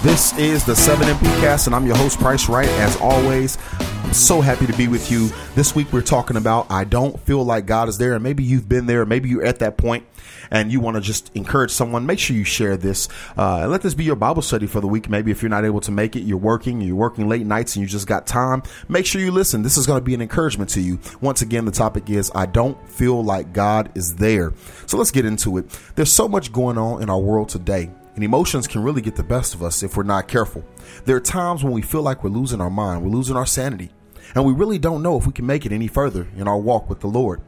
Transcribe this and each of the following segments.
This is the 7MP Cast, and I'm your host, Price Wright. As always, I'm so happy to be with you. This week, we're talking about I don't feel like God is there, and maybe you've been there, maybe you're at that point, and you want to just encourage someone. Make sure you share this, uh, and let this be your Bible study for the week. Maybe if you're not able to make it, you're working, you're working late nights, and you just got time. Make sure you listen. This is going to be an encouragement to you. Once again, the topic is I don't feel like God is there. So let's get into it. There's so much going on in our world today and emotions can really get the best of us if we're not careful. There are times when we feel like we're losing our mind, we're losing our sanity, and we really don't know if we can make it any further in our walk with the Lord.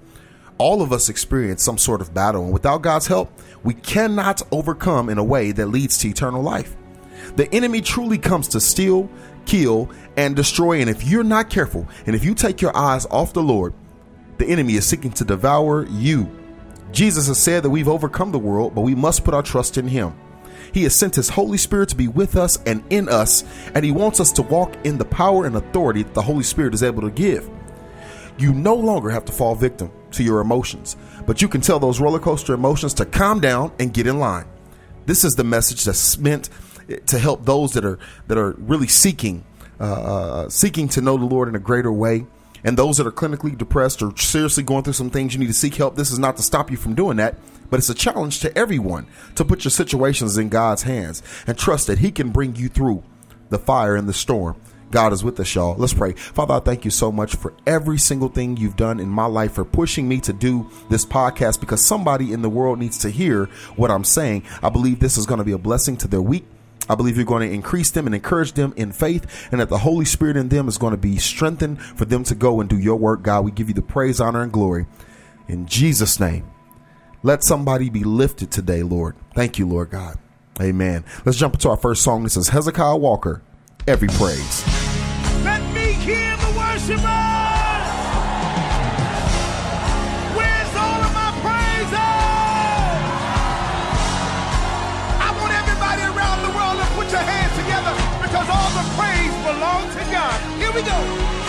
All of us experience some sort of battle, and without God's help, we cannot overcome in a way that leads to eternal life. The enemy truly comes to steal, kill, and destroy, and if you're not careful, and if you take your eyes off the Lord, the enemy is seeking to devour you. Jesus has said that we've overcome the world, but we must put our trust in Him. He has sent His Holy Spirit to be with us and in us, and He wants us to walk in the power and authority that the Holy Spirit is able to give. You no longer have to fall victim to your emotions, but you can tell those roller coaster emotions to calm down and get in line. This is the message that's meant to help those that are that are really seeking uh, uh seeking to know the Lord in a greater way and those that are clinically depressed or seriously going through some things you need to seek help this is not to stop you from doing that but it's a challenge to everyone to put your situations in God's hands and trust that He can bring you through the fire and the storm. God is with us, y'all. Let's pray. Father, I thank you so much for every single thing you've done in my life, for pushing me to do this podcast because somebody in the world needs to hear what I'm saying. I believe this is going to be a blessing to their week. I believe you're going to increase them and encourage them in faith, and that the Holy Spirit in them is going to be strengthened for them to go and do your work, God. We give you the praise, honor, and glory. In Jesus' name. Let somebody be lifted today, Lord. Thank you, Lord God. Amen. Let's jump into our first song. This is Hezekiah Walker, Every Praise. Let me hear the worshiper. Here we go.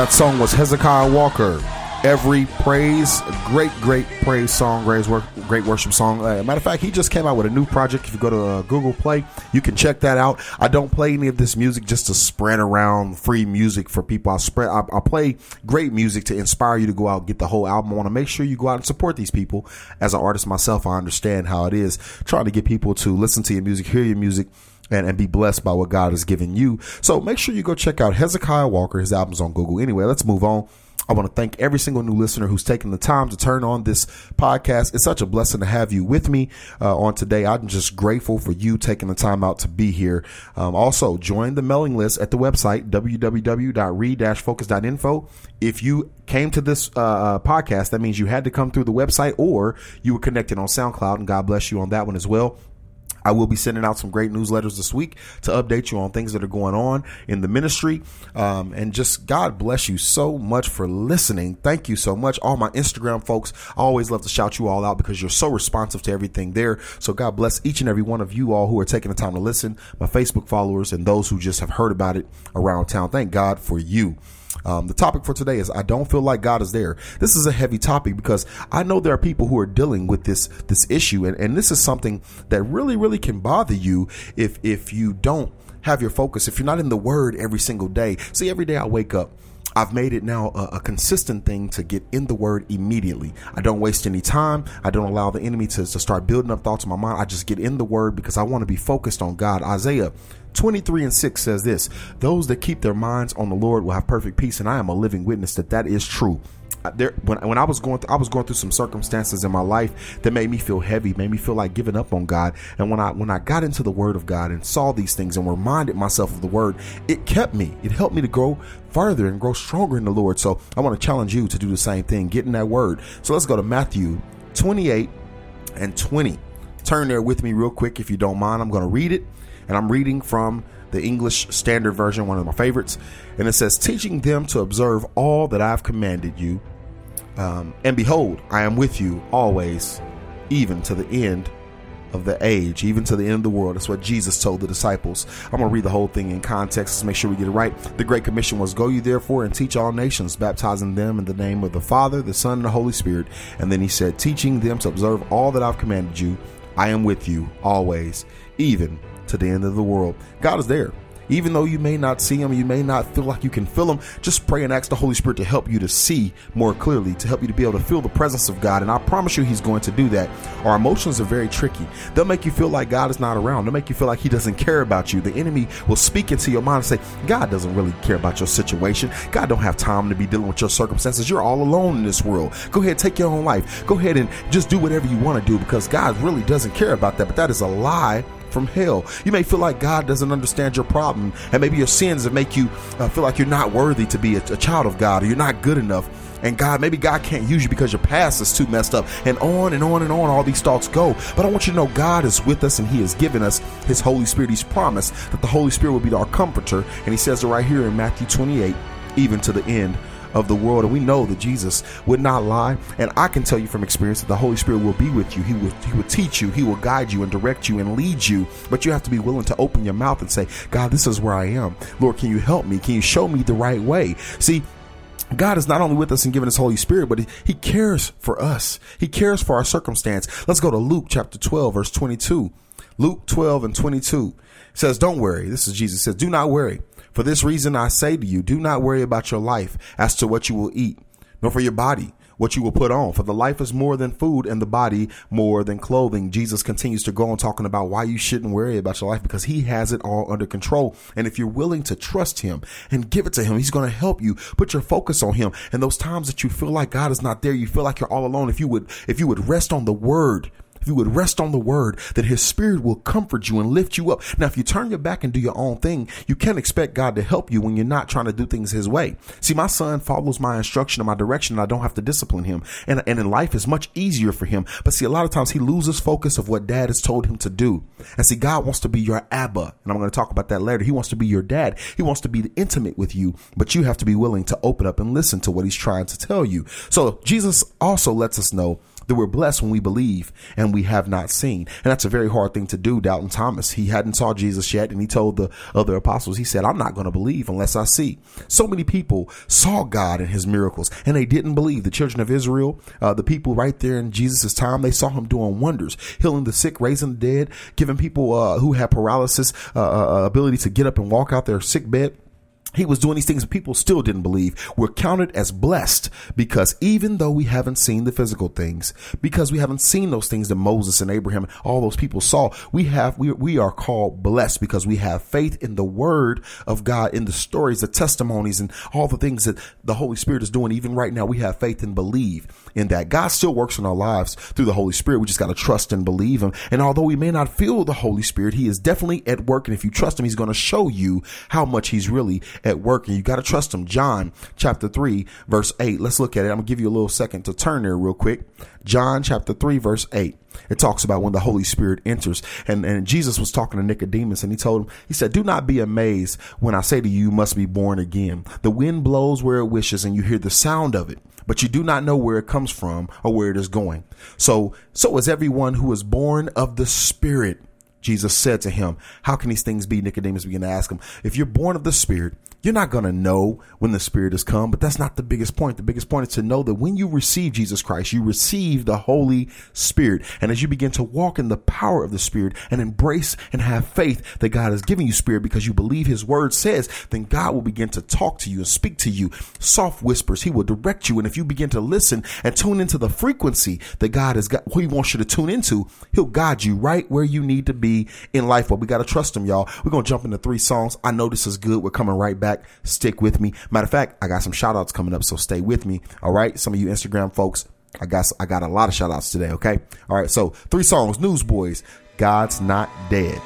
That song was Hezekiah Walker. Every praise, great, great praise song, great, great worship song. Uh, matter of fact, he just came out with a new project. If you go to uh, Google Play, you can check that out. I don't play any of this music just to spread around free music for people. I spread, I, I play great music to inspire you to go out and get the whole album. I want to make sure you go out and support these people. As an artist myself, I understand how it is trying to get people to listen to your music, hear your music, and, and be blessed by what God has given you. So make sure you go check out Hezekiah Walker. His album's on Google. Anyway, let's move on. I want to thank every single new listener who's taken the time to turn on this podcast. It's such a blessing to have you with me uh, on today. I'm just grateful for you taking the time out to be here. Um, also, join the mailing list at the website www.re-focus.info. If you came to this uh, uh, podcast, that means you had to come through the website or you were connected on SoundCloud, and God bless you on that one as well. I will be sending out some great newsletters this week to update you on things that are going on in the ministry. Um, and just God bless you so much for listening. Thank you so much. All my Instagram folks, I always love to shout you all out because you're so responsive to everything there. So God bless each and every one of you all who are taking the time to listen, my Facebook followers, and those who just have heard about it around town. Thank God for you. Um, the topic for today is I don't feel like God is there. This is a heavy topic because I know there are people who are dealing with this this issue, and, and this is something that really, really can bother you if if you don't have your focus, if you're not in the word every single day. See, every day I wake up. I've made it now a, a, consistent thing to get in the word immediately. I don't waste any time. I don't allow the enemy to, to start building up thoughts in my mind. I just get in the word because I want to be focused on God. Isaiah 23 and 6 says this Those that keep their minds on the Lord will have perfect peace, and I am a living witness that that is true. There, when when I was going, through, I was going through some circumstances in my life that made me feel heavy, made me feel like giving up on God. And when I when I got into the Word of God and saw these things and reminded myself of the Word, it kept me. It helped me to grow further and grow stronger in the Lord. So I want to challenge you to do the same thing. Get in that Word. So let's go to Matthew 28 and 20. Turn there with me real quick if you don't mind. I'm going to read it and I'm reading from the English Standard Version, one of my favorites. And it says, Teaching them to observe all that I've commanded you. Um, and behold, I am with you always, even to the end of the age, even to the end of the world. That's what Jesus told the disciples. I'm going to read the whole thing in context to make sure we get it right. The Great Commission was Go you therefore and teach all nations, baptizing them in the name of the Father, the Son, and the Holy Spirit. And then he said, Teaching them to observe all that I've commanded you. I am with you always, even to the end of the world. God is there. Even though you may not see them, you may not feel like you can feel them, just pray and ask the Holy Spirit to help you to see more clearly, to help you to be able to feel the presence of God. And I promise you, he's going to do that. Our emotions are very tricky. They'll make you feel like God is not around. They'll make you feel like he doesn't care about you. The enemy will speak into your mind and say, God doesn't really care about your situation. God don't have time to be dealing with your circumstances. You're all alone in this world. Go ahead, take your own life. Go ahead and just do whatever you want to do because God really doesn't care about that. But that is a lie from hell. You may feel like God doesn't understand your problem, and maybe your sins that make you uh, feel like you're not worthy to be a, a child of God, or you're not good enough. And God, maybe God can't use you because your past is too messed up. And on and on and on, all these thoughts go. But I want you to know God is with us and He has given us His Holy Spirit. He's promised that the Holy Spirit will be our comforter. And He says it right here in Matthew 28, even to the end of the world. And we know that Jesus would not lie. And I can tell you from experience that the Holy Spirit will be with you. He will, he will teach you, He will guide you and direct you and lead you. But you have to be willing to open your mouth and say, God, this is where I am. Lord, can you help me? Can you show me the right way? See, God is not only with us and giving us Holy Spirit, but he cares for us. He cares for our circumstance. Let's go to Luke chapter 12, verse 22. Luke 12 and 22 says, Don't worry. This is Jesus says, Do not worry. For this reason I say to you, do not worry about your life as to what you will eat, nor for your body what you will put on. For the life is more than food and the body more than clothing. Jesus continues to go on talking about why you shouldn't worry about your life because he has it all under control. And if you're willing to trust him and give it to him, he's going to help you put your focus on him. And those times that you feel like God is not there, you feel like you're all alone. If you would, if you would rest on the word, if you would rest on the word, that his spirit will comfort you and lift you up. Now, if you turn your back and do your own thing, you can't expect God to help you when you're not trying to do things his way. See, my son follows my instruction and my direction and I don't have to discipline him. And, and in life is much easier for him. But see, a lot of times he loses focus of what dad has told him to do. And see, God wants to be your Abba. And I'm going to talk about that later. He wants to be your dad. He wants to be intimate with you, but you have to be willing to open up and listen to what he's trying to tell you. So Jesus also lets us know that we're blessed when we believe and we have not seen. And that's a very hard thing to do. Doubting Thomas, he hadn't saw Jesus yet, and he told the other apostles, he said, I'm not going to believe unless I see. So many people saw God and his miracles, and they didn't believe. The children of Israel, uh, the people right there in Jesus' time, they saw him doing wonders, healing the sick, raising the dead, giving people uh, who had paralysis uh, uh ability to get up and walk out their sick bed he was doing these things people still didn't believe. We're counted as blessed because even though we haven't seen the physical things because we haven't seen those things that moses and abraham and all those people saw we have we, we are called blessed because we have faith in the word of god in the stories the testimonies and all the things that the holy spirit is doing. Even right now we have faith and believe in that. God still works in our lives through the holy spirit. We just got to trust and believe him. And although we may not feel the holy spirit he is definitely at work. And if you trust him he's going to show you how much he's really at work and you got to trust him. John chapter 3 verse 8. Let's look at it. I'm going to give you a little second to turn there real quick. John chapter 3 verse 8. It talks about when the Holy Spirit enters. And, and Jesus was talking to Nicodemus and he told him, he said, do not be amazed when I say to you, you must be born again. The wind blows where it wishes and you hear the sound of it, but you do not know where it comes from or where it is going. So, so is everyone who is born of the Spirit. Jesus said to him, How can these things be? Nicodemus began to ask him, If you're born of the Spirit, you're not going to know when the Spirit has come, but that's not the biggest point. The biggest point is to know that when you receive Jesus Christ, you receive the Holy Spirit. And as you begin to walk in the power of the Spirit and embrace and have faith that God has given you Spirit because you believe His Word says, then God will begin to talk to you and speak to you. Soft whispers. He will direct you. And if you begin to listen and tune into the frequency that God has got, who He wants you to tune into, He'll guide you right where you need to be in life. But we got to trust Him, y'all. We're going to jump into three songs. I know this is good. We're coming right back back. Stick with me. Matter of fact, I got some shout outs coming up, so stay with me. All right. Some of you Instagram folks, I got I got a lot of shout outs today, okay? All right, so three songs, Newsboys, God's Not Dead.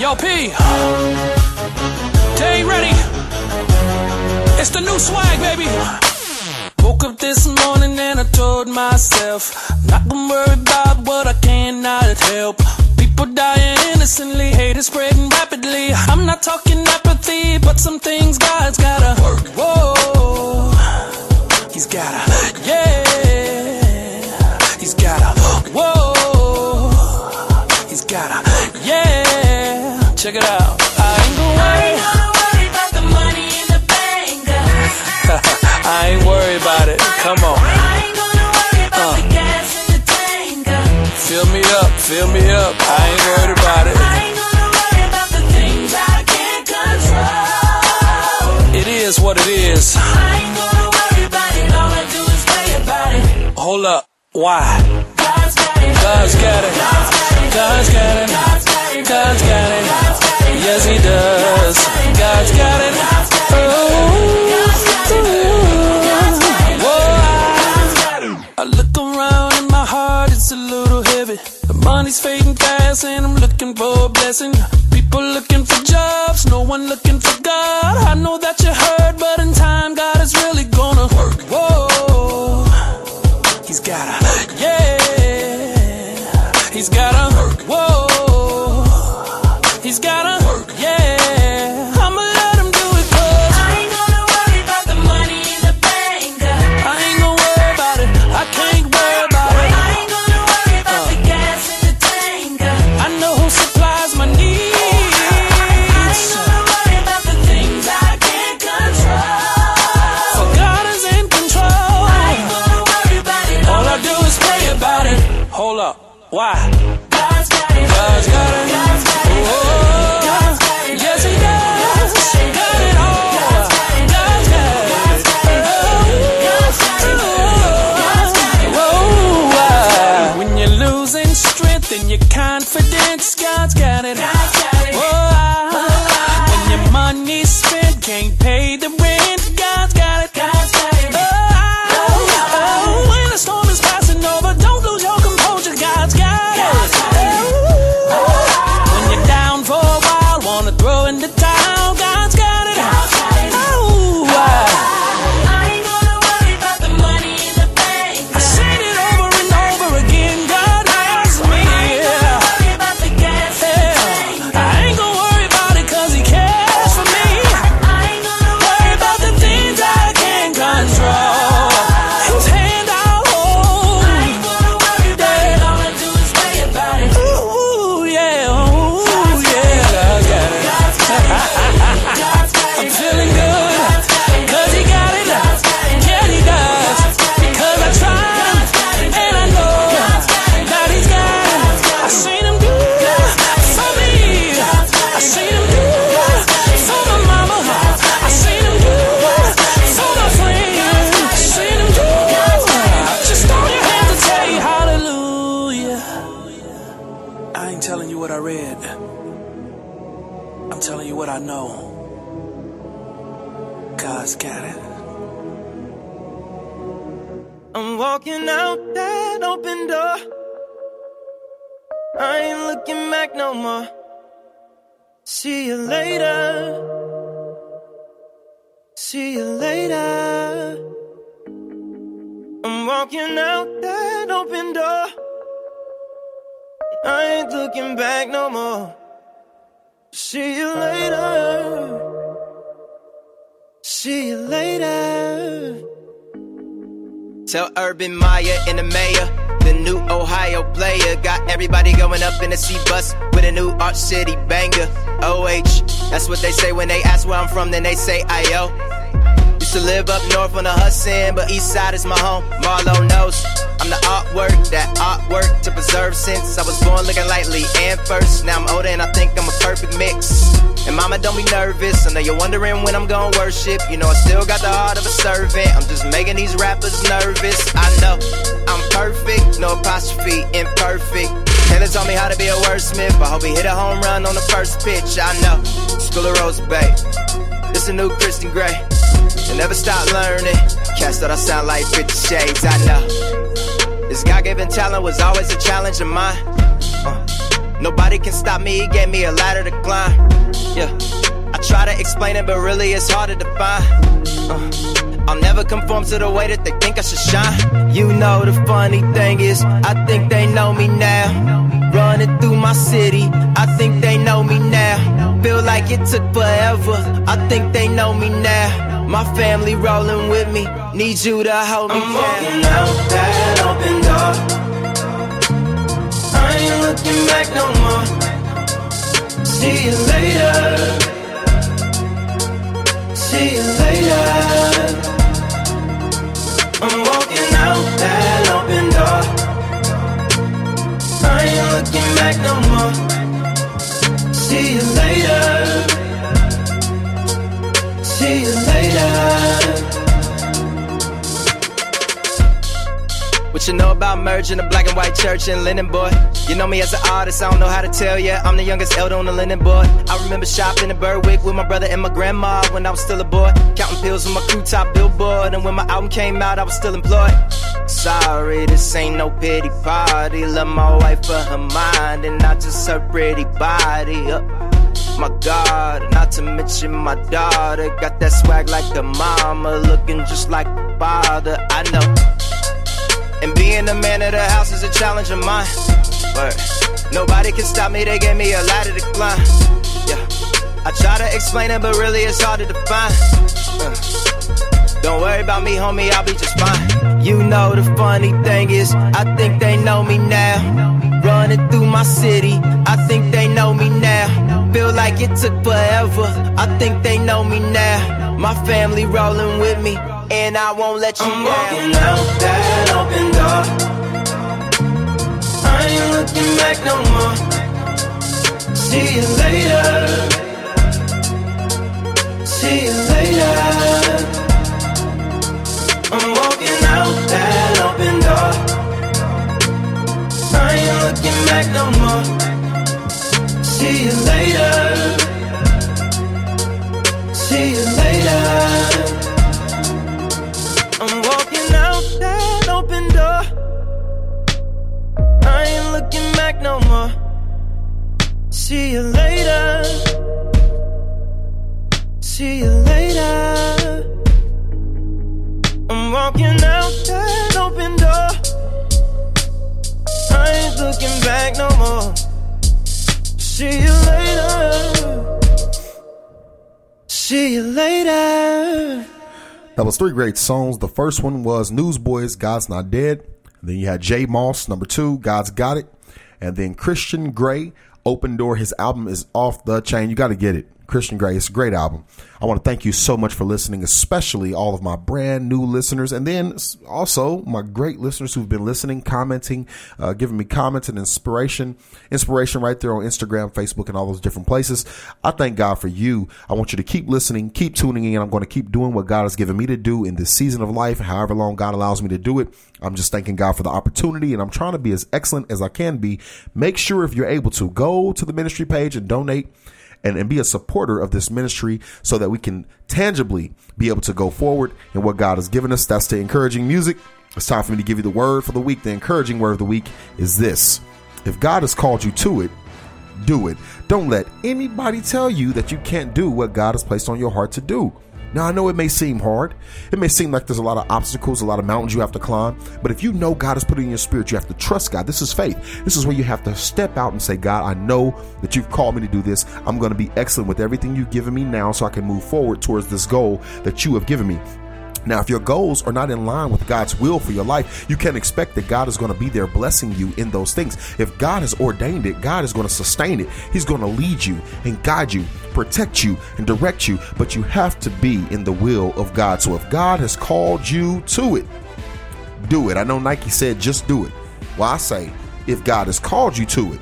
Yo, P. Day ready. It's the new swag, baby. Woke up this morning and I told myself, not gonna worry about what I cannot help. People dying innocently, hate is spreading rapidly. I'm not talking apathy, but some things God's gotta work. Whoa, He's gotta, yeah. Check it out. I ain't gonna worry. worry about the money in the bank. I ain't worried about it. Come on. I ain't gonna worry about the uh. gas in the tank. Fill me up, fill me up. I ain't worried about it. I ain't gonna worry about the things I can't control. It is what it is. I ain't gonna worry about it. All I do is pray about it. Hold up. Why? God's got it. God's got it. God's got it. God's got it. God's got it. God's got it. God's got it. Yes, He does. God's got it. Oh. Whoa. I look around and my heart is a little heavy. The money's fading fast and I'm looking for a blessing. People looking for jobs, no one looking for God. I know that you heard, but in time, God is really gonna work. Whoa. He's gotta, yeah. He's gotta, whoa. He's gotta, yeah. Why? I ain't looking back no more. See you later. See you later. I'm walking out that open door. I ain't looking back no more. See you later. See you later. Tell Urban Meyer and the mayor, the new Ohio player. Got everybody going up in a C bus with a new Arch City banger. OH, that's what they say when they ask where I'm from, then they say IO. Used to live up north on the Hudson, but east side is my home. Marlo knows I'm the artwork, that artwork to preserve since I was born looking lightly and first. Now I'm older and I think I'm a perfect mix. And mama, don't be nervous. I know you're wondering when I'm gonna worship. You know I still got the heart of a servant. I'm just making these rappers nervous. I know I'm perfect, no apostrophe, imperfect. Taylor taught me how to be a wordsmith. I hope he hit a home run on the first pitch. I know. School of Rose Bay. This a new Christian Grey. And never stop learning. Cats thought I sound like 50 shades. I know. This God given talent was always a challenge of mine. Uh, nobody can stop me, he gave me a ladder to climb. Yeah, I try to explain it, but really it's harder to find. Uh, I'll never conform to the way that they think I should shine. You know, the funny thing is, I think they know me now. Running through my city, I think they know me now. Feel like it took forever, I think they know me now. My family rolling with me, need you to hold me I'm down. walking out that open door. Ain't looking back no more. See you later. See you later. I'm walking out that open door. I ain't looking back no more. See you later. See you later. You know about merging the black and white church and linen boy? You know me as an artist, I don't know how to tell ya. I'm the youngest elder on the linen board. I remember shopping in Berwick with my brother and my grandma when I was still a boy. Counting pills on my crew top billboard. And when my album came out, I was still employed. Sorry, this ain't no pity party. Love my wife for her mind and not just her pretty body. Uh, my God, not to mention my daughter. Got that swag like the mama, looking just like the father. I know. And being the man of the house is a challenge of mine. But nobody can stop me, they gave me a ladder to climb. Yeah. I try to explain it, but really it's hard to define. Uh. Don't worry about me, homie, I'll be just fine. You know the funny thing is, I think they know me now. Running through my city, I think they know me now. Feel like it took forever, I think they know me now. My family rolling with me, and I won't let you I'm down. walking out that open door. I ain't looking back no more. See you later. See you later. I'm walking out that open door. I ain't looking back no more. See you later. See you later. That open door. I ain't looking back no more. See you later. See you later. I'm walking out that open door. I ain't looking back no more. See you later. See you later. That was three great songs. The first one was Newsboys, God's Not Dead. Then you had J. Moss, number two, God's Got It. And then Christon Gray, Open Door. His album is off the chain. You got to get it. Christon Gray. It's a great album. I want to thank you so much for listening, especially all of my brand new listeners, and then also my great listeners who've been listening, commenting, uh, giving me comments and inspiration, inspiration right there on Instagram, Facebook, and all those different places. I thank God for you. I want you to keep listening, keep tuning in. I'm going to keep doing what God has given me to do in this season of life, however long God allows me to do it. I'm just thanking God for the opportunity, and I'm trying to be as excellent as I can be. Make sure if you're able to go to the ministry page and donate and, and be a supporter of this ministry so that we can tangibly be able to go forward in what God has given us. That's the encouraging music. It's time for me to give you the word for the week. The encouraging word of the week is this If God has called you to it, do it. Don't let anybody tell you that you can't do what God has placed on your heart to do. Now, I know it may seem hard. It may seem like there's a lot of obstacles, a lot of mountains you have to climb. But if you know God has put in your spirit, you have to trust God. This is faith. This is where you have to step out and say, God, I know that you've called me to do this. I'm going to be excellent with everything you've given me now so I can move forward towards this goal that you have given me. Now, if your goals are not in line with God's will for your life, you can't expect that God is going to be there blessing you in those things. If God has ordained it, God is going to sustain it. He's going to lead you and guide you, protect you, and direct you. But you have to be in the will of God. So if God has called you to it, do it. I know Nike said just do it. Well, I say if God has called you to it,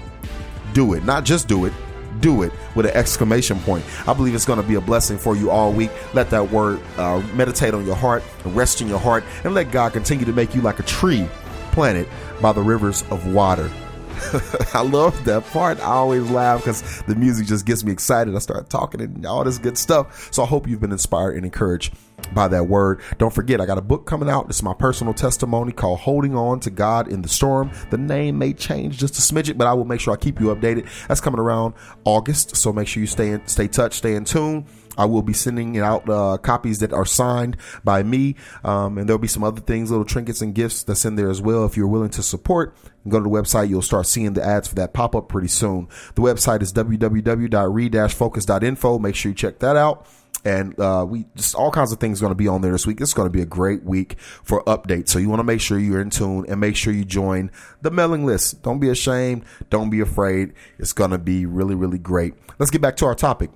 do it. Not just do it, do it with an exclamation point. I believe it's going to be a blessing for you all week. Let that word uh, meditate on your heart rest in your heart, and let God continue to make you like a tree planted by the rivers of water. I love that part. I always laugh because the music just gets me excited. I start talking and all this good stuff. So I hope you've been inspired and encouraged by that word. Don't forget, I got a book coming out. It's my personal testimony called Holding On to God in the Storm. The name may change just a smidget, but I will make sure I keep you updated. That's coming around August. So make sure you stay in, stay touched, stay in tune. I will be sending out uh, copies that are signed by me, um, and there'll be some other things, little trinkets and gifts that's in there as well. If you're willing to support, go to the website. You'll start seeing the ads for that pop up pretty soon. The website is www.re-focus.info. Make sure you check that out and uh, we just all kinds of things going to be on there this week. It's going to be a great week for updates. So you want to make sure you're in tune and make sure you join the mailing list. Don't be ashamed. Don't be afraid. It's going to be really, really great. Let's get back to our topic.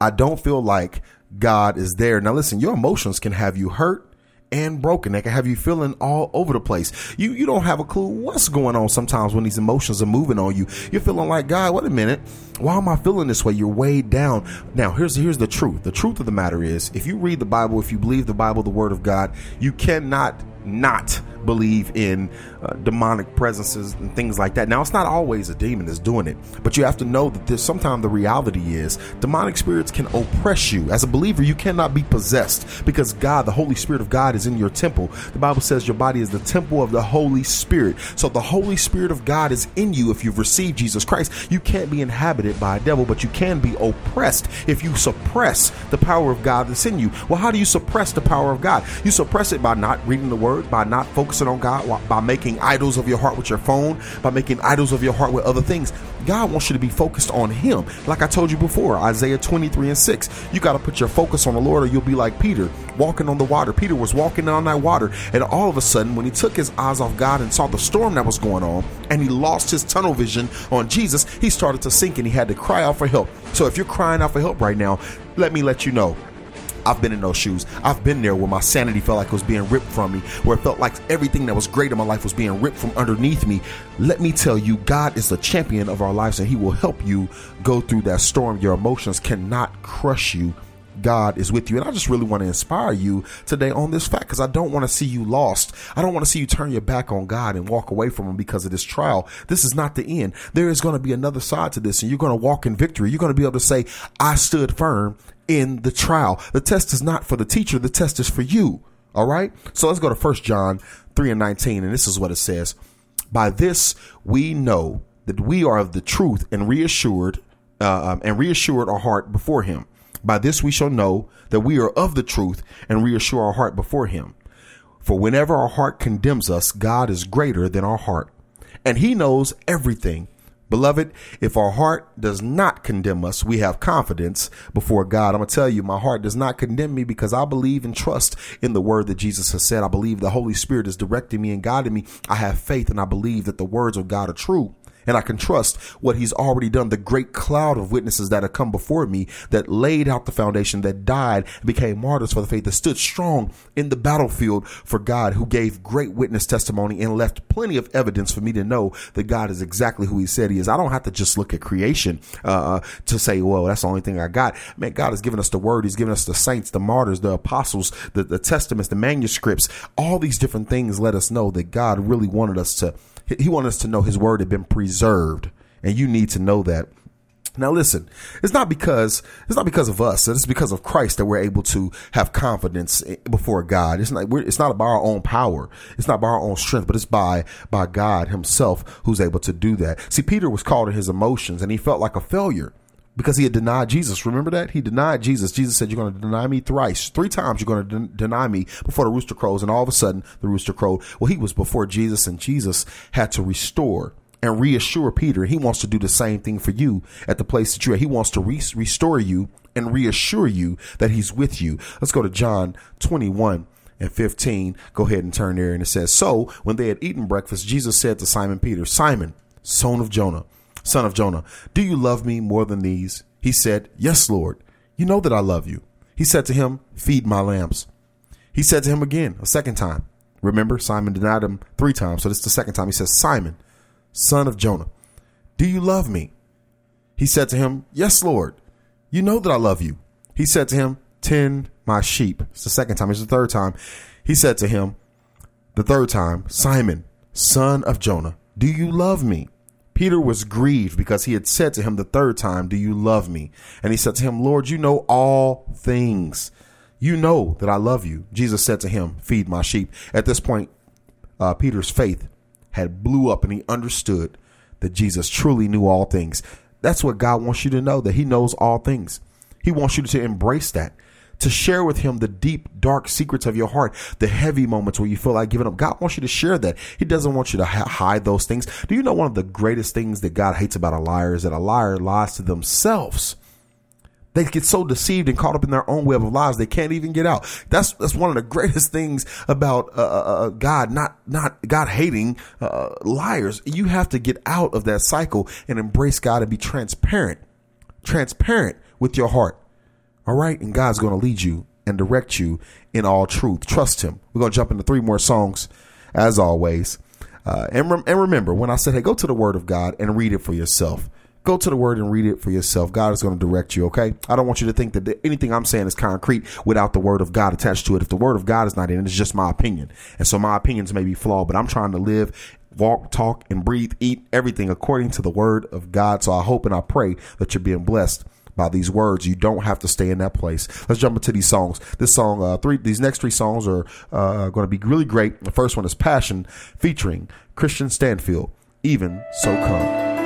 I don't feel like God is there. Now, listen, your emotions can have you hurt and broken. They can have you feeling all over the place. You you don't have a clue what's going on sometimes when these emotions are moving on you. You're feeling like, God, wait a minute. Why am I feeling this way? You're weighed down. Now, here's here's the truth. The truth of the matter is, if you read the Bible, if you believe the Bible, the word of God, you cannot not believe in uh, demonic presences and things like that. Now, it's not always a demon that's doing it, but you have to know that there's sometimes the reality is demonic spirits can oppress you. As a believer, you cannot be possessed because God, the Holy Spirit of God, is in your temple. The Bible says your body is the temple of the Holy Spirit. So the Holy Spirit of God is in you if you've received Jesus Christ. You can't be inhabited by a devil, but you can be oppressed if you suppress the power of God that's in you. Well, how do you suppress the power of God? You suppress it by not reading the word, by not focusing on God, by making idols of your heart with your phone, by making idols of your heart with other things. God wants you to be focused on Him. Like I told you before, Isaiah 23 and 6. You got to put your focus on the Lord, or you'll be like Peter, walking on the water. Peter was walking on that water, and all of a sudden, when he took his eyes off God and saw the storm that was going on, and he lost his tunnel vision on Jesus, he started to sink and he had to cry out for help. So if you're crying out for help right now, let me let you know I've been in those shoes. I've been there where my sanity felt like it was being ripped from me, where it felt like everything that was great in my life was being ripped from underneath me. Let me tell you, God is the champion of our lives and He will help you go through that storm. Your emotions cannot crush you. God is with you. And I just really want to inspire you today on this fact because I don't want to see you lost. I don't want to see you turn your back on God and walk away from Him because of this trial. This is not the end. There is going to be another side to this, and you're going to walk in victory. You're going to be able to say, I stood firm in the trial. The test is not for the teacher, the test is for you. All right? So let's go to First John 3 and 19, and this is what it says. By this we know that we are of the truth and reassured uh, um, and reassured our heart before him. By this we shall know that we are of the truth and reassure our heart before him. For whenever our heart condemns us, God is greater than our heart, and he knows everything. Beloved, if our heart does not condemn us, we have confidence before God. I'm going to tell you, my heart does not condemn me because I believe and trust in the word that Jesus has said. I believe the Holy Spirit is directing me and guiding me. I have faith and I believe that the words of God are true and I can trust what he's already done. The great cloud of witnesses that have come before me that laid out the foundation, that died, became martyrs for the faith, that stood strong in the battlefield for God, who gave great witness testimony and left plenty of evidence for me to know that God is exactly who he said he is. I don't have to just look at creation, uh, to say, well, that's the only thing I got. Man, God has given us the word. He's given us the saints, the martyrs, the apostles, the, the testaments, the manuscripts, all these different things let us know that God really wanted us to he wanted us to know his word had been preserved. And you need to know that. Now listen, it's not because it's not because of us. It's because of Christ that we're able to have confidence before God. It's not it's not by our own power. It's not by our own strength, but it's by by God Himself who's able to do that. See, Peter was caught in his emotions, and he felt like a failure because he had denied Jesus. Remember that? He denied Jesus. Jesus said, You're going to deny me thrice. Three times you're going to de- deny me before the rooster crows. And all of a sudden, the rooster crowed. Well, he was before Jesus, and Jesus had to restore and reassure Peter. He wants to do the same thing for you at the place that you're at. He wants to re- restore you and reassure you that he's with you. Let's go to John 21 and 15. Go ahead and turn there. And it says, So when they had eaten breakfast, Jesus said to Simon Peter, Simon, son of Jonah, son of Jonah, do you love me more than these? He said, Yes, Lord. You know that I love you. He said to him, Feed my lambs. He said to him again, a second time. Remember, Simon denied him three times. So this is the second time. He says, Simon, son of Jonah, do you love me? He said to him, Yes, Lord. You know that I love you. He said to him, Tend my sheep. It's the second time. It's the third time. He said to him, the third time, Simon, son of Jonah, do you love me? Peter was grieved because he had said to him the third time, Do you love me? And he said to him, Lord, you know all things. You know that I love you. Jesus said to him, Feed my sheep. At this point, uh, Peter's faith had blew up and he understood that Jesus truly knew all things. That's what God wants you to know, that he knows all things. He wants you to embrace that to share with him the deep, dark secrets of your heart, the heavy moments where you feel like giving up. God wants you to share that. He doesn't want you to hide those things. Do you know one of the greatest things that God hates about a liar is that a liar lies to themselves? They get so deceived and caught up in their own web of lies they can't even get out. That's that's one of the greatest things about uh, uh, uh God not not God hating uh, liars. You have to get out of that cycle and embrace God and be transparent, transparent with your heart. All right. And God's going to lead you and direct you in all truth. Trust Him. We're going to jump into three more songs, as always. Uh, and, rem- and remember, when I said, hey, go to the Word of God and read it for yourself. Go to the Word and read it for yourself. God is going to direct you, okay? I don't want you to think that anything I'm saying is concrete without the Word of God attached to it. If the Word of God is not in it, it's just my opinion. And so my opinions may be flawed, but I'm trying to live walk, talk, and breathe, eat everything according to the word of God. So I hope and I pray that you're being blessed by these words. You don't have to stay in that place. Let's jump into these songs. This song, uh, three, these next three songs are uh, going to be really great. The first one is Passion featuring Kristian Stanfill. Even so come.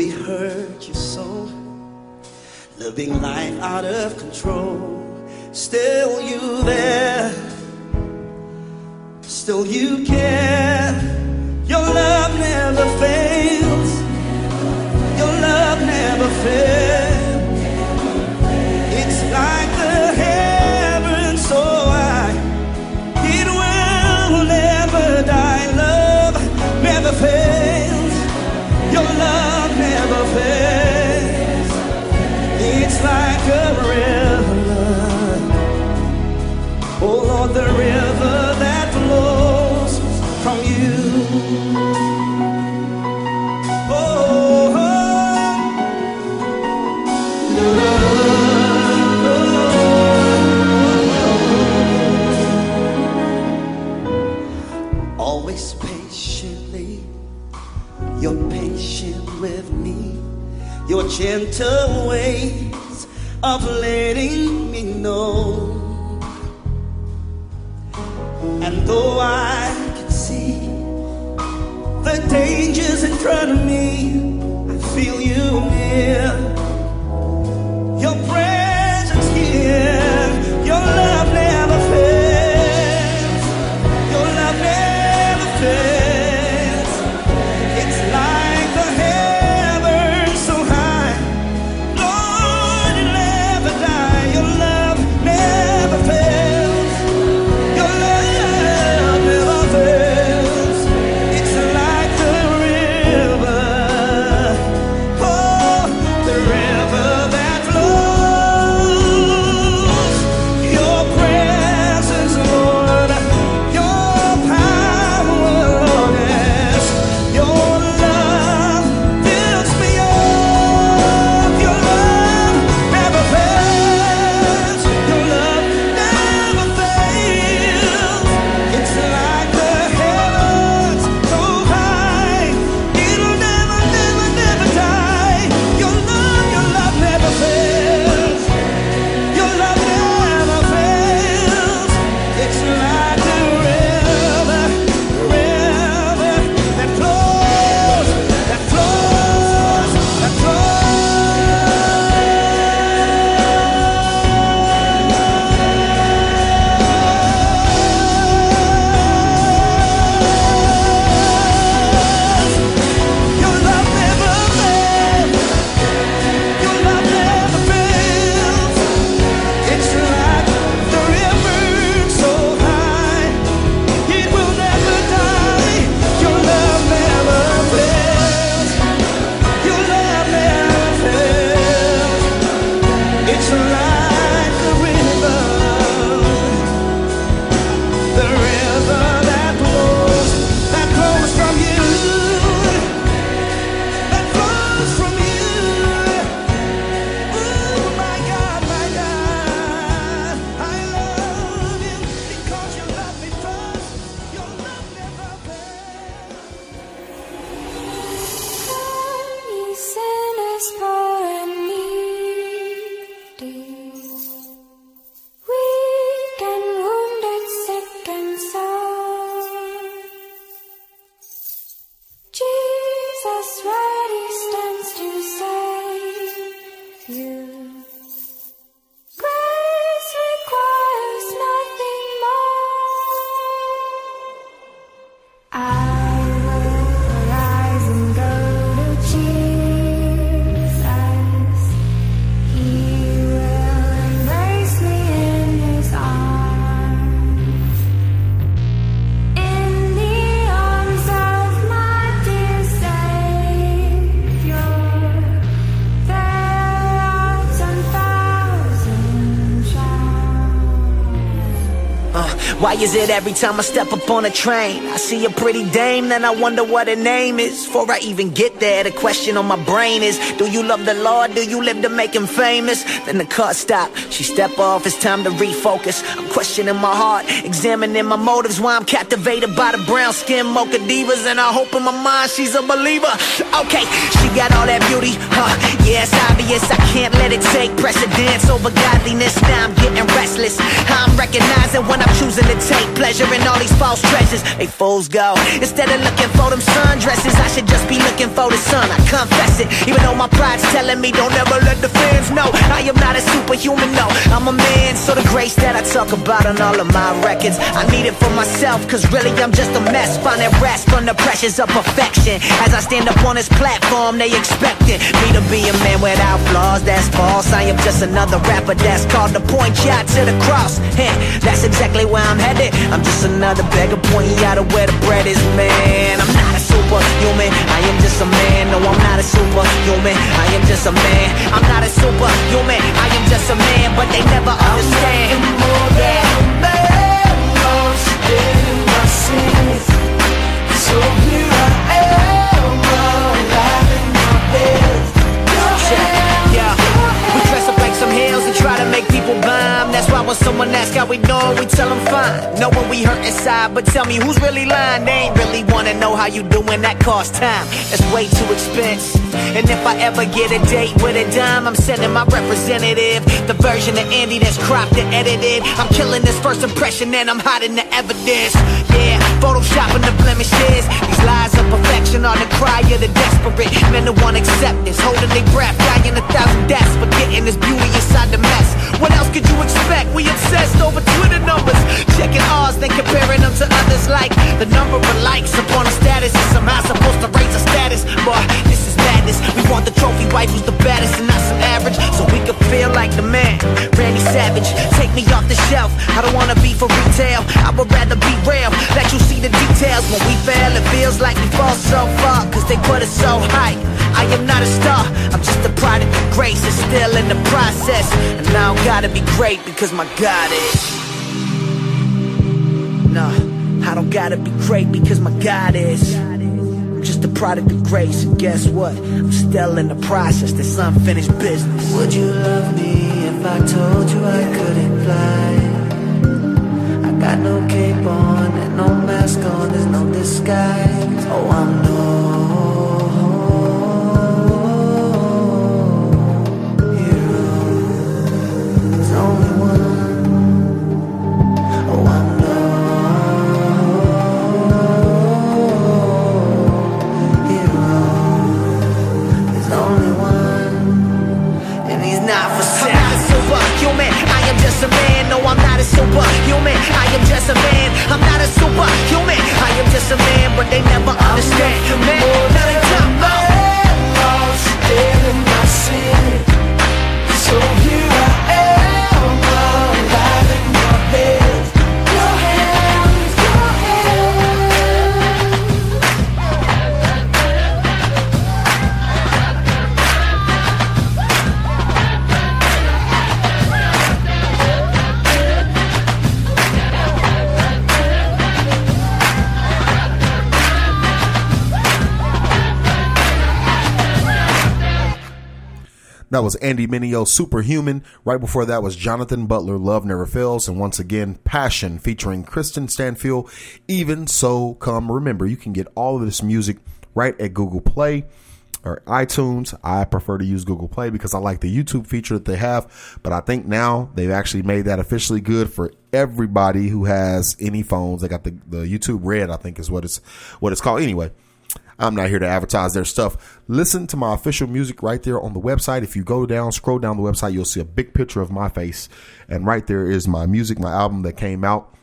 we hurt you so. Living life out of control. Still you there. Still you care. Your love never fails. Your love never fails. gentle ways of letting me know. And though I can see the dangers in front of me, I feel you near. Is it every time I step up on a train, I see a pretty dame, then I wonder what her name is? Before I even get there, the question on my brain is, do you love the Lord? Do you live to make him famous? Then the car stop, she step off, it's time to refocus. I'm questioning my heart, examining my motives, why I'm captivated by the brown skin mocha divas, and I hope in my mind she's a believer. Okay, she got all that beauty, huh? Yeah, it's obvious, I can't let it take precedence over godliness. Now I'm getting restless. I'm recognizing when I'm choosing to take pleasure in all these false treasures. They fools go. Instead of looking for them sundresses, I should just be looking for the sun. I confess it, even though my pride's telling me don't ever let the fans know I am not a superhuman. No, I'm a man. So the grace that I talk about on all of my records, I need it for myself. Cause really I'm just a mess. Finding rest from the pressures of perfection. As I stand up on this platform, they expecting me to be a man without flaws. That's false. I am just another rapper that's called to point you to the cross. Heh, that's exactly where I'm headed. I'm just another beggar pointing out of where the bread is, man. I'm not a superhuman. I am just a man. No, I'm not a superhuman. I am just a man. I'm not a superhuman. I am just a man, but they never but tell me who's really lying. They ain't really wanna know how you doing. That costs time. That's way too expensive. And if I ever get a date with a dime, I'm sending my representative. The version of Andy that's cropped and edited. I'm killing this first impression and I'm hiding the evidence. Yeah, photoshopping the blemishes. These lies of perfection are the cry of the desperate. Men who want acceptance, holding their breath, dying a thousand deaths, forgetting this beauty inside the mess. What else could you expect? We obsessed over Twitter numbers, checking ours, then comparing them to others. Like the number of likes upon a status is somehow supposed to raise a status. Boy, this is madness. We want the trophy wife who's the baddest and not some average, so we can feel like the man. Randy Savage, take me off the shelf. I don't wanna be for retail. I would rather be real. Let you see the details. When we fail, it feels like we fall so far, cause they put us so high. I am not a star, I'm just a product of grace. It's still in the process. And I gotta be great because my God is. Nah, I don't gotta be great because my God is. Just a product of grace, and guess what? I'm still in the process. This unfinished business. Would you love me if I told you I couldn't fly? I got no cape on and no mask on, there's no disguise. Oh, I'm no am just a man. I'm not a superhuman. I am just a man, but they never understand. Man. Lost in my sin. So That was Andy Mineo, Superhuman. Right before that was Jonathan Butler, Love Never Fails. And once again, Passion featuring Kristian Stanfill, Even So Come. Remember, you can get all of this music right at Google Play or iTunes. I prefer to use Google Play because I like the YouTube feature that they have. But I think now they've actually made that officially good for everybody who has any phones. They got the, the YouTube Red, I think is what it's what it's called. Anyway. I'm not here to advertise their stuff. Listen to my official music right there on the website. If you go down, scroll down the website, you'll see a big picture of my face. And right there is my music, my album that came out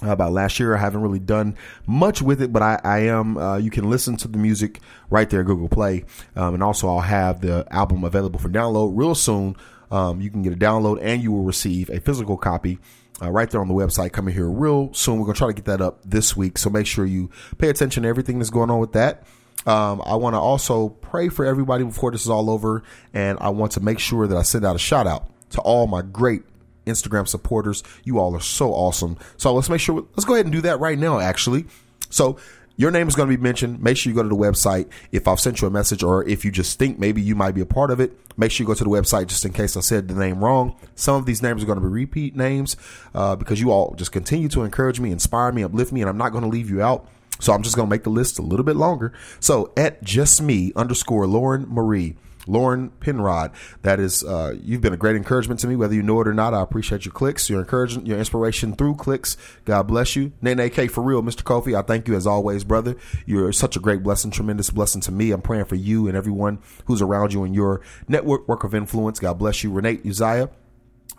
about last year. I haven't really done much with it, but I, I am. Uh, you can listen to the music right there, Google Play, um, and also I'll have the album available for download real soon. Um, you can get a download, and you will receive a physical copy. Uh, right there on the website coming here real soon. We're gonna try to get that up this week, so make sure you pay attention to everything that's going on with that. Um, I want to also pray for everybody before this is all over, and I want to make sure that I send out a shout out to all my great Instagram supporters. You all are so awesome. So let's make sure, let's go ahead and do that right now, actually. So your name is going to be mentioned. Make sure you go to the website. If I've sent you a message or if you just think maybe you might be a part of it, make sure you go to the website just in case I said the name wrong. Some of these names are going to be repeat names uh, because you all just continue to encourage me, inspire me, uplift me, and I'm not going to leave you out. So I'm just going to make the list a little bit longer. So at just me underscore Lauren Marie. Lauren Penrod, that is, uh, you've been a great encouragement to me, whether you know it or not. I appreciate your clicks, your encouragement, your inspiration through clicks. God bless you. Nene K, for real, Mr. Kofi, I thank you as always, brother. You're such a great blessing, tremendous blessing to me. I'm praying for you and everyone who's around you in your network work of influence. God bless you. Renee Uzziah,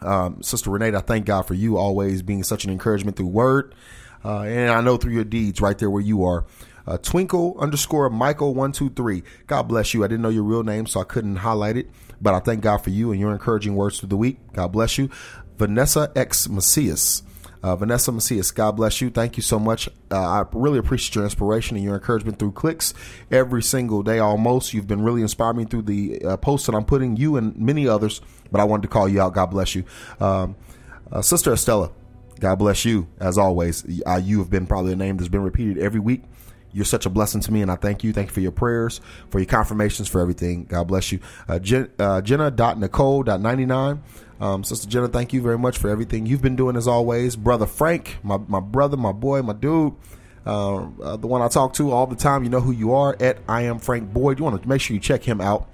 um, Sister Renee, I thank God for you always being such an encouragement through word. Uh, and I know through your deeds right there where you are. Uh, Twinkle underscore Michael one two three. God bless you. I didn't know your real name, so I couldn't highlight it, but I thank God for you and your encouraging words through the week. God bless you. Vanessa X Macias. Uh, Vanessa Macias, God bless you. Thank you so much. Uh, I really appreciate your inspiration and your encouragement through clicks every single day almost. You've been really inspiring me through the uh, posts that I'm putting, you and many others, but I wanted to call you out. God bless you. Um, uh, Sister Estella, God bless you. As always, uh, you have been probably a name that's been repeated every week. You're such a blessing to me, and I thank you. Thank you for your prayers, for your confirmations, for everything. God bless you. Uh, Jen, uh, Jenna.Nicole.99. Um, Sister Jenna, thank you very much for everything you've been doing as always. Brother Frank, my, my brother, my boy, my dude, uh, uh, the one I talk to all the time. You know who you are at I am Frank Boyd. You want to make sure you check him out.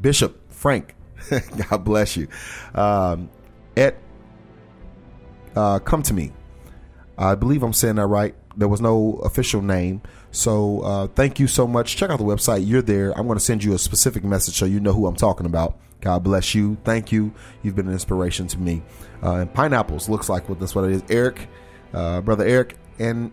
Bishop Frank, God bless you. Um, at uh, Come to Me. I believe I'm saying that right. There was no official name. So uh, thank you so much. Check out the website. You're there. I'm going to send you a specific message so you know who I'm talking about. God bless you. Thank you. You've been an inspiration to me. Uh, and pineapples looks like what that's what it is. Eric, uh, brother Eric, and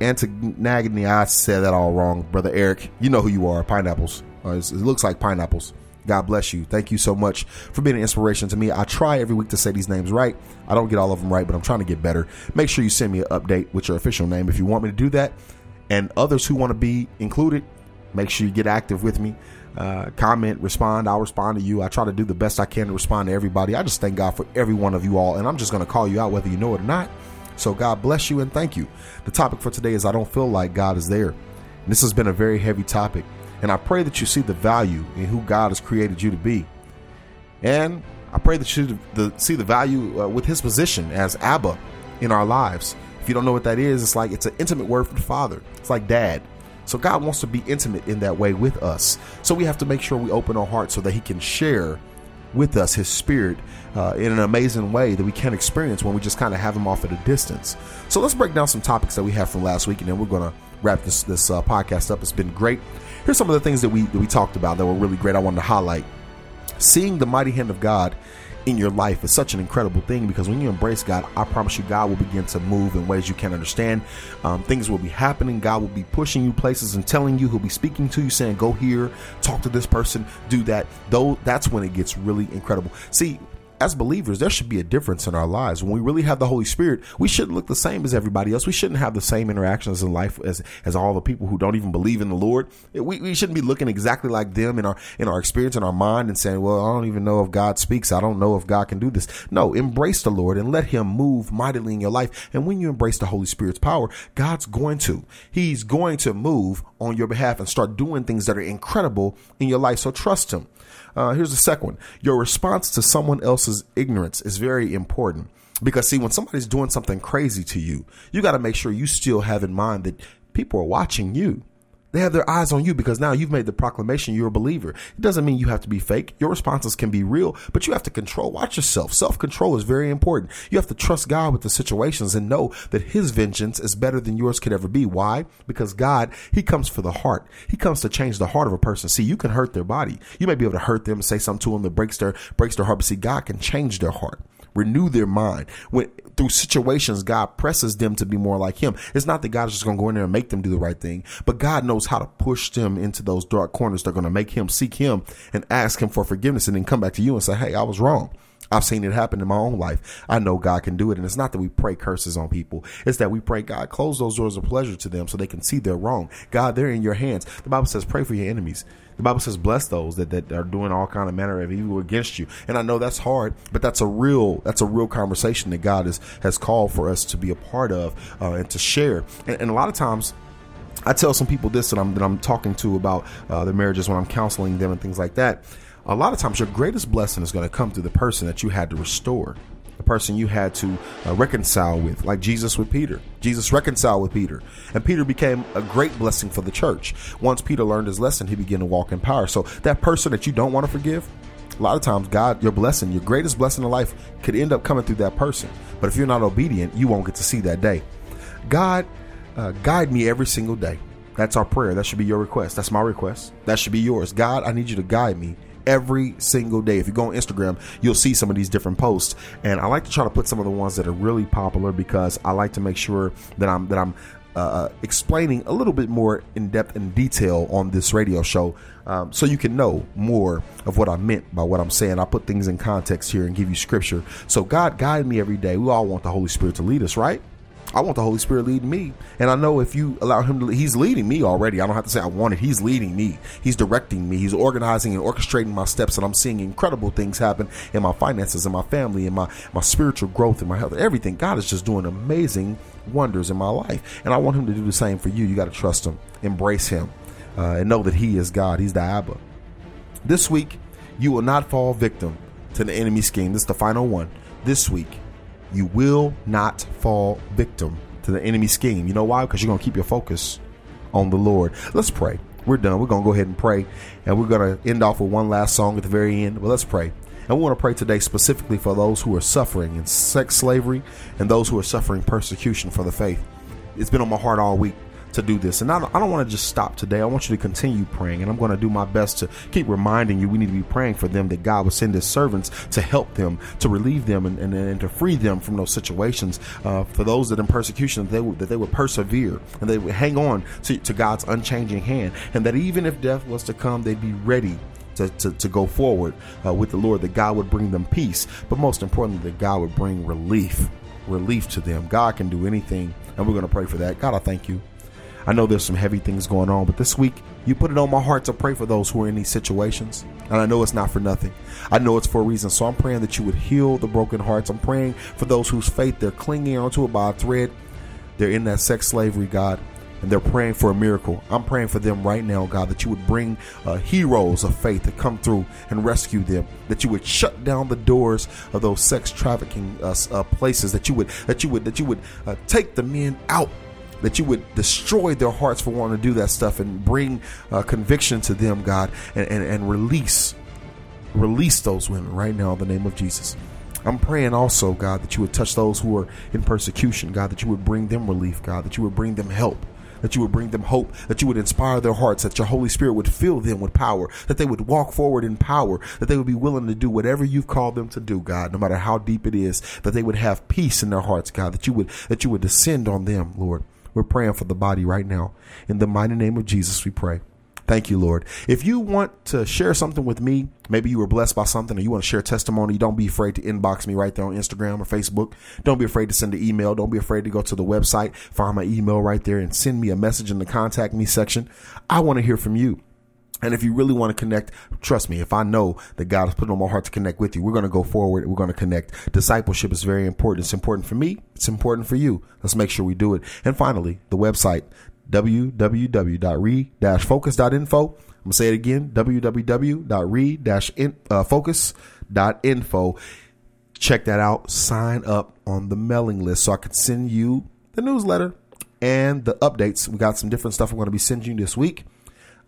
Antagnagny. I said that all wrong, brother Eric. You know who you are. Pineapples. Uh, it looks like pineapples. God bless you. Thank you so much for being an inspiration to me. I try every week to say these names right. I don't get all of them right, but I'm trying to get better. Make sure you send me an update with your official name if you want me to do that. And others who want to be included, make sure you get active with me. Uh, comment, respond. I'll respond to you. I try to do the best I can to respond to everybody. I just thank God for every one of you all. And I'm just going to call you out whether you know it or not. So God bless you and thank you. The topic for today is I don't feel like God is there. And this has been a very heavy topic. And I pray that you see the value in who God has created you to be. And I pray that you see the value uh, with his position as Abba in our lives. If you don't know what that is, it's like it's an intimate word for the Father. It's like dad. So God wants to be intimate in that way with us. So we have to make sure we open our hearts so that he can share with us his spirit uh, in an amazing way that we can't experience when we just kind of have him off at a distance. So let's break down some topics that we have from last week, and then we're going to wrap this this uh, podcast up. It's been great. Here's some of the things that we that we talked about that were really great. I wanted to highlight. Seeing the mighty hand of God in your life is such an incredible thing because when you embrace God, I promise you, God will begin to move in ways you can't understand. Um, things will be happening. God will be pushing you places and telling you. He'll be speaking to you, saying, "Go here, talk to this person, do that." Though that's when it gets really incredible. See, as believers, there should be a difference in our lives. When we really have the Holy Spirit, we shouldn't look the same as everybody else. We shouldn't have the same interactions in life as, as all the people who don't even believe in the Lord. We, we shouldn't be looking exactly like them in our in our experience in our mind and saying, "Well, I don't even know if God speaks. I don't know if God can do this." No, embrace the Lord and let Him move mightily in your life. And when you embrace the Holy Spirit's power, God's going to He's going to move on your behalf and start doing things that are incredible in your life. So trust Him. Uh, here's the second one. Your response to someone else's ignorance is very important. Because see, when somebody's doing something crazy to you, you got to make sure you still have in mind that people are watching you. They have their eyes on you because now you've made the proclamation you're a believer. It doesn't mean you have to be fake. Your responses can be real, but you have to control. Watch yourself. Self control is very important. You have to trust God with the situations and know that His vengeance is better than yours could ever be. Why? Because God, He comes for the heart. He comes to change the heart of a person. See, you can hurt their body. You may be able to hurt them, say something to them that breaks their breaks their heart, but see, God can change their heart renew their mind. When through situations, God presses them to be more like Him. It's not that God is just going to go in there and make them do the right thing, but God knows how to push them into those dark corners. They're going to make Him seek Him and ask Him for forgiveness, and then come back to you and say, "Hey, I was wrong." I've seen it happen in my own life. I know God can do it. And it's not that we pray curses on people. It's that we pray, God, close those doors of pleasure to them so they can see they're wrong. God, they're in your hands. The Bible says, pray for your enemies. The Bible says, bless those that, that are doing all kind of manner of evil against you. And I know that's hard, but that's a real, that's a real conversation that God has, has called for us to be a part of uh, and to share. And, and a lot of times, I tell some people this that I'm that I'm talking to about uh, their marriages when I'm counseling them and things like that. A lot of times, your greatest blessing is going to come through the person that you had to restore, person you had to uh, reconcile with, like Jesus with Peter. Jesus reconciled with Peter, and Peter became a great blessing for the church. Once Peter learned his lesson, he began to walk in power. So that person that you don't want to forgive, a lot of times, God, your blessing, your greatest blessing in life, could end up coming through that person. But if you're not obedient, you won't get to see that day. God uh, guide me every single day. That's our prayer. That should be your request. That's my request. That should be yours. God, I need you to guide me every single day. If you go on Instagram, you'll see some of these different posts, and I like to try to put some of the ones that are really popular because I like to make sure that I'm that I'm uh, explaining a little bit more in depth and detail on this radio show, um, so you can know more of what I meant by what I'm saying. I put things in context here and give you scripture. So God guide me every day. We all want the Holy Spirit to lead us, right? I want the Holy Spirit leading me. And I know if you allow him to, he's leading me already. I don't have to say I want it. He's leading me. He's directing me. He's organizing and orchestrating my steps. And I'm seeing incredible things happen in my finances, in my family, in my, my spiritual growth, in my health, everything. God is just doing amazing wonders in my life. And I want him to do the same for you. You got to trust him, embrace him, uh, and know that he is God. He's the Abba. This week, you will not fall victim to the enemy scheme. This is the final one. This week, you will not fall victim to the enemy scheme. You know why? Because you're going to keep your focus on the Lord. Let's pray. We're done. We're going to go ahead and pray. And we're going to end off with one last song at the very end. But let's pray. And we want to pray today specifically for those who are suffering in sex slavery and those who are suffering persecution for the faith. It's been on my heart all week to do this. And I don't, I don't want to just stop today. I want you to continue praying. And I'm going to do my best to keep reminding you we need to be praying for them that God will send his servants to help them, to relieve them, and, and, and to free them from those situations. Uh, for those that in persecution, that they, would, that they would persevere and they would hang on to, to God's unchanging hand. And that even if death was to come, they'd be ready to, to, to, go forward uh, with the Lord, that God would bring them peace, but most importantly, that God would bring relief, relief to them. God can do anything, and we're going to pray for that. God, I thank you. I know there's some heavy things going on, but this week you put it on my heart to pray for those who are in these situations. And I know it's not for nothing. I know it's for a reason. So I'm praying that you would heal the broken hearts. I'm praying for those whose faith they're clinging onto it by a thread. They're in that sex slavery, God and they're praying for a miracle. I'm praying for them right now, God, that you would bring uh, heroes of faith to come through and rescue them. That you would shut down the doors of those sex trafficking uh, uh, places. That you would that you would that you would uh, take the men out. That you would destroy their hearts for wanting to do that stuff and bring uh, conviction to them, God, and, and, and release release those women right now in the name of Jesus. I'm praying also, God, that you would touch those who are in persecution, God, that you would bring them relief, God, that you would bring them help that you would bring them hope, that you would inspire their hearts, that your Holy Spirit would fill them with power, that they would walk forward in power, that they would be willing to do whatever you've called them to do, God, no matter how deep it is, that they would have peace in their hearts, God, that you would that you would descend on them, Lord. We're praying for the body right now. In the mighty name of Jesus, we pray. Thank you, Lord. If you want to share something with me, maybe you were blessed by something or you want to share testimony, don't be afraid to inbox me right there on Instagram or Facebook. Don't be afraid to send an email. Don't be afraid to go to the website, find my email right there and send me a message in the contact me section. I want to hear from you. And if you really want to connect, trust me, if I know that God has put on my heart to connect with you, we're going to go forward. We're going to connect. Discipleship is very important. It's important for me. It's important for you. Let's make sure we do it. And finally, the website, www.re-focus.info. I'm going to say it again, www.re-focus.info. Check that out. Sign up on the mailing list so I can send you the newsletter and the updates. We got some different stuff I'm going to be sending you this week.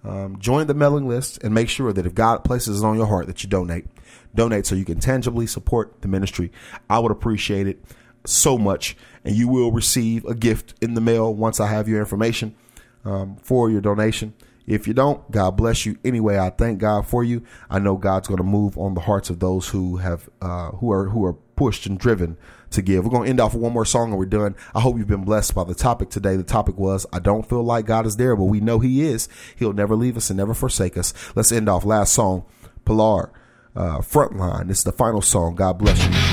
Um, join the mailing list and make sure that if God places it on your heart that you donate. Donate so you can tangibly support the ministry. I would appreciate it so much. And you will receive a gift in the mail once I have your information um, for your donation. If you don't, God bless you. Anyway, I thank God for you. I know God's going to move on the hearts of those who have uh, who are who are pushed and driven to give. We're going to end off with one more song and we're done. I hope you've been blessed by the topic today. The topic was I don't feel like God is there, but we know He is. He'll never leave us and never forsake us. Let's end off last song, Pillar, uh, Frontline. It's the final song. God bless you.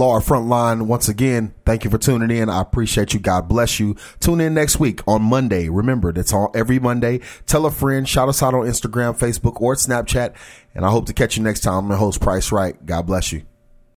Law Frontline. Once again, thank you for tuning in. I appreciate you. God bless you. Tune in next week on Monday. Remember, that's all every Monday. Tell a friend, shout us out on Instagram, Facebook, or Snapchat. And I hope to catch you next time. I'm your host, Price Wright. God bless you.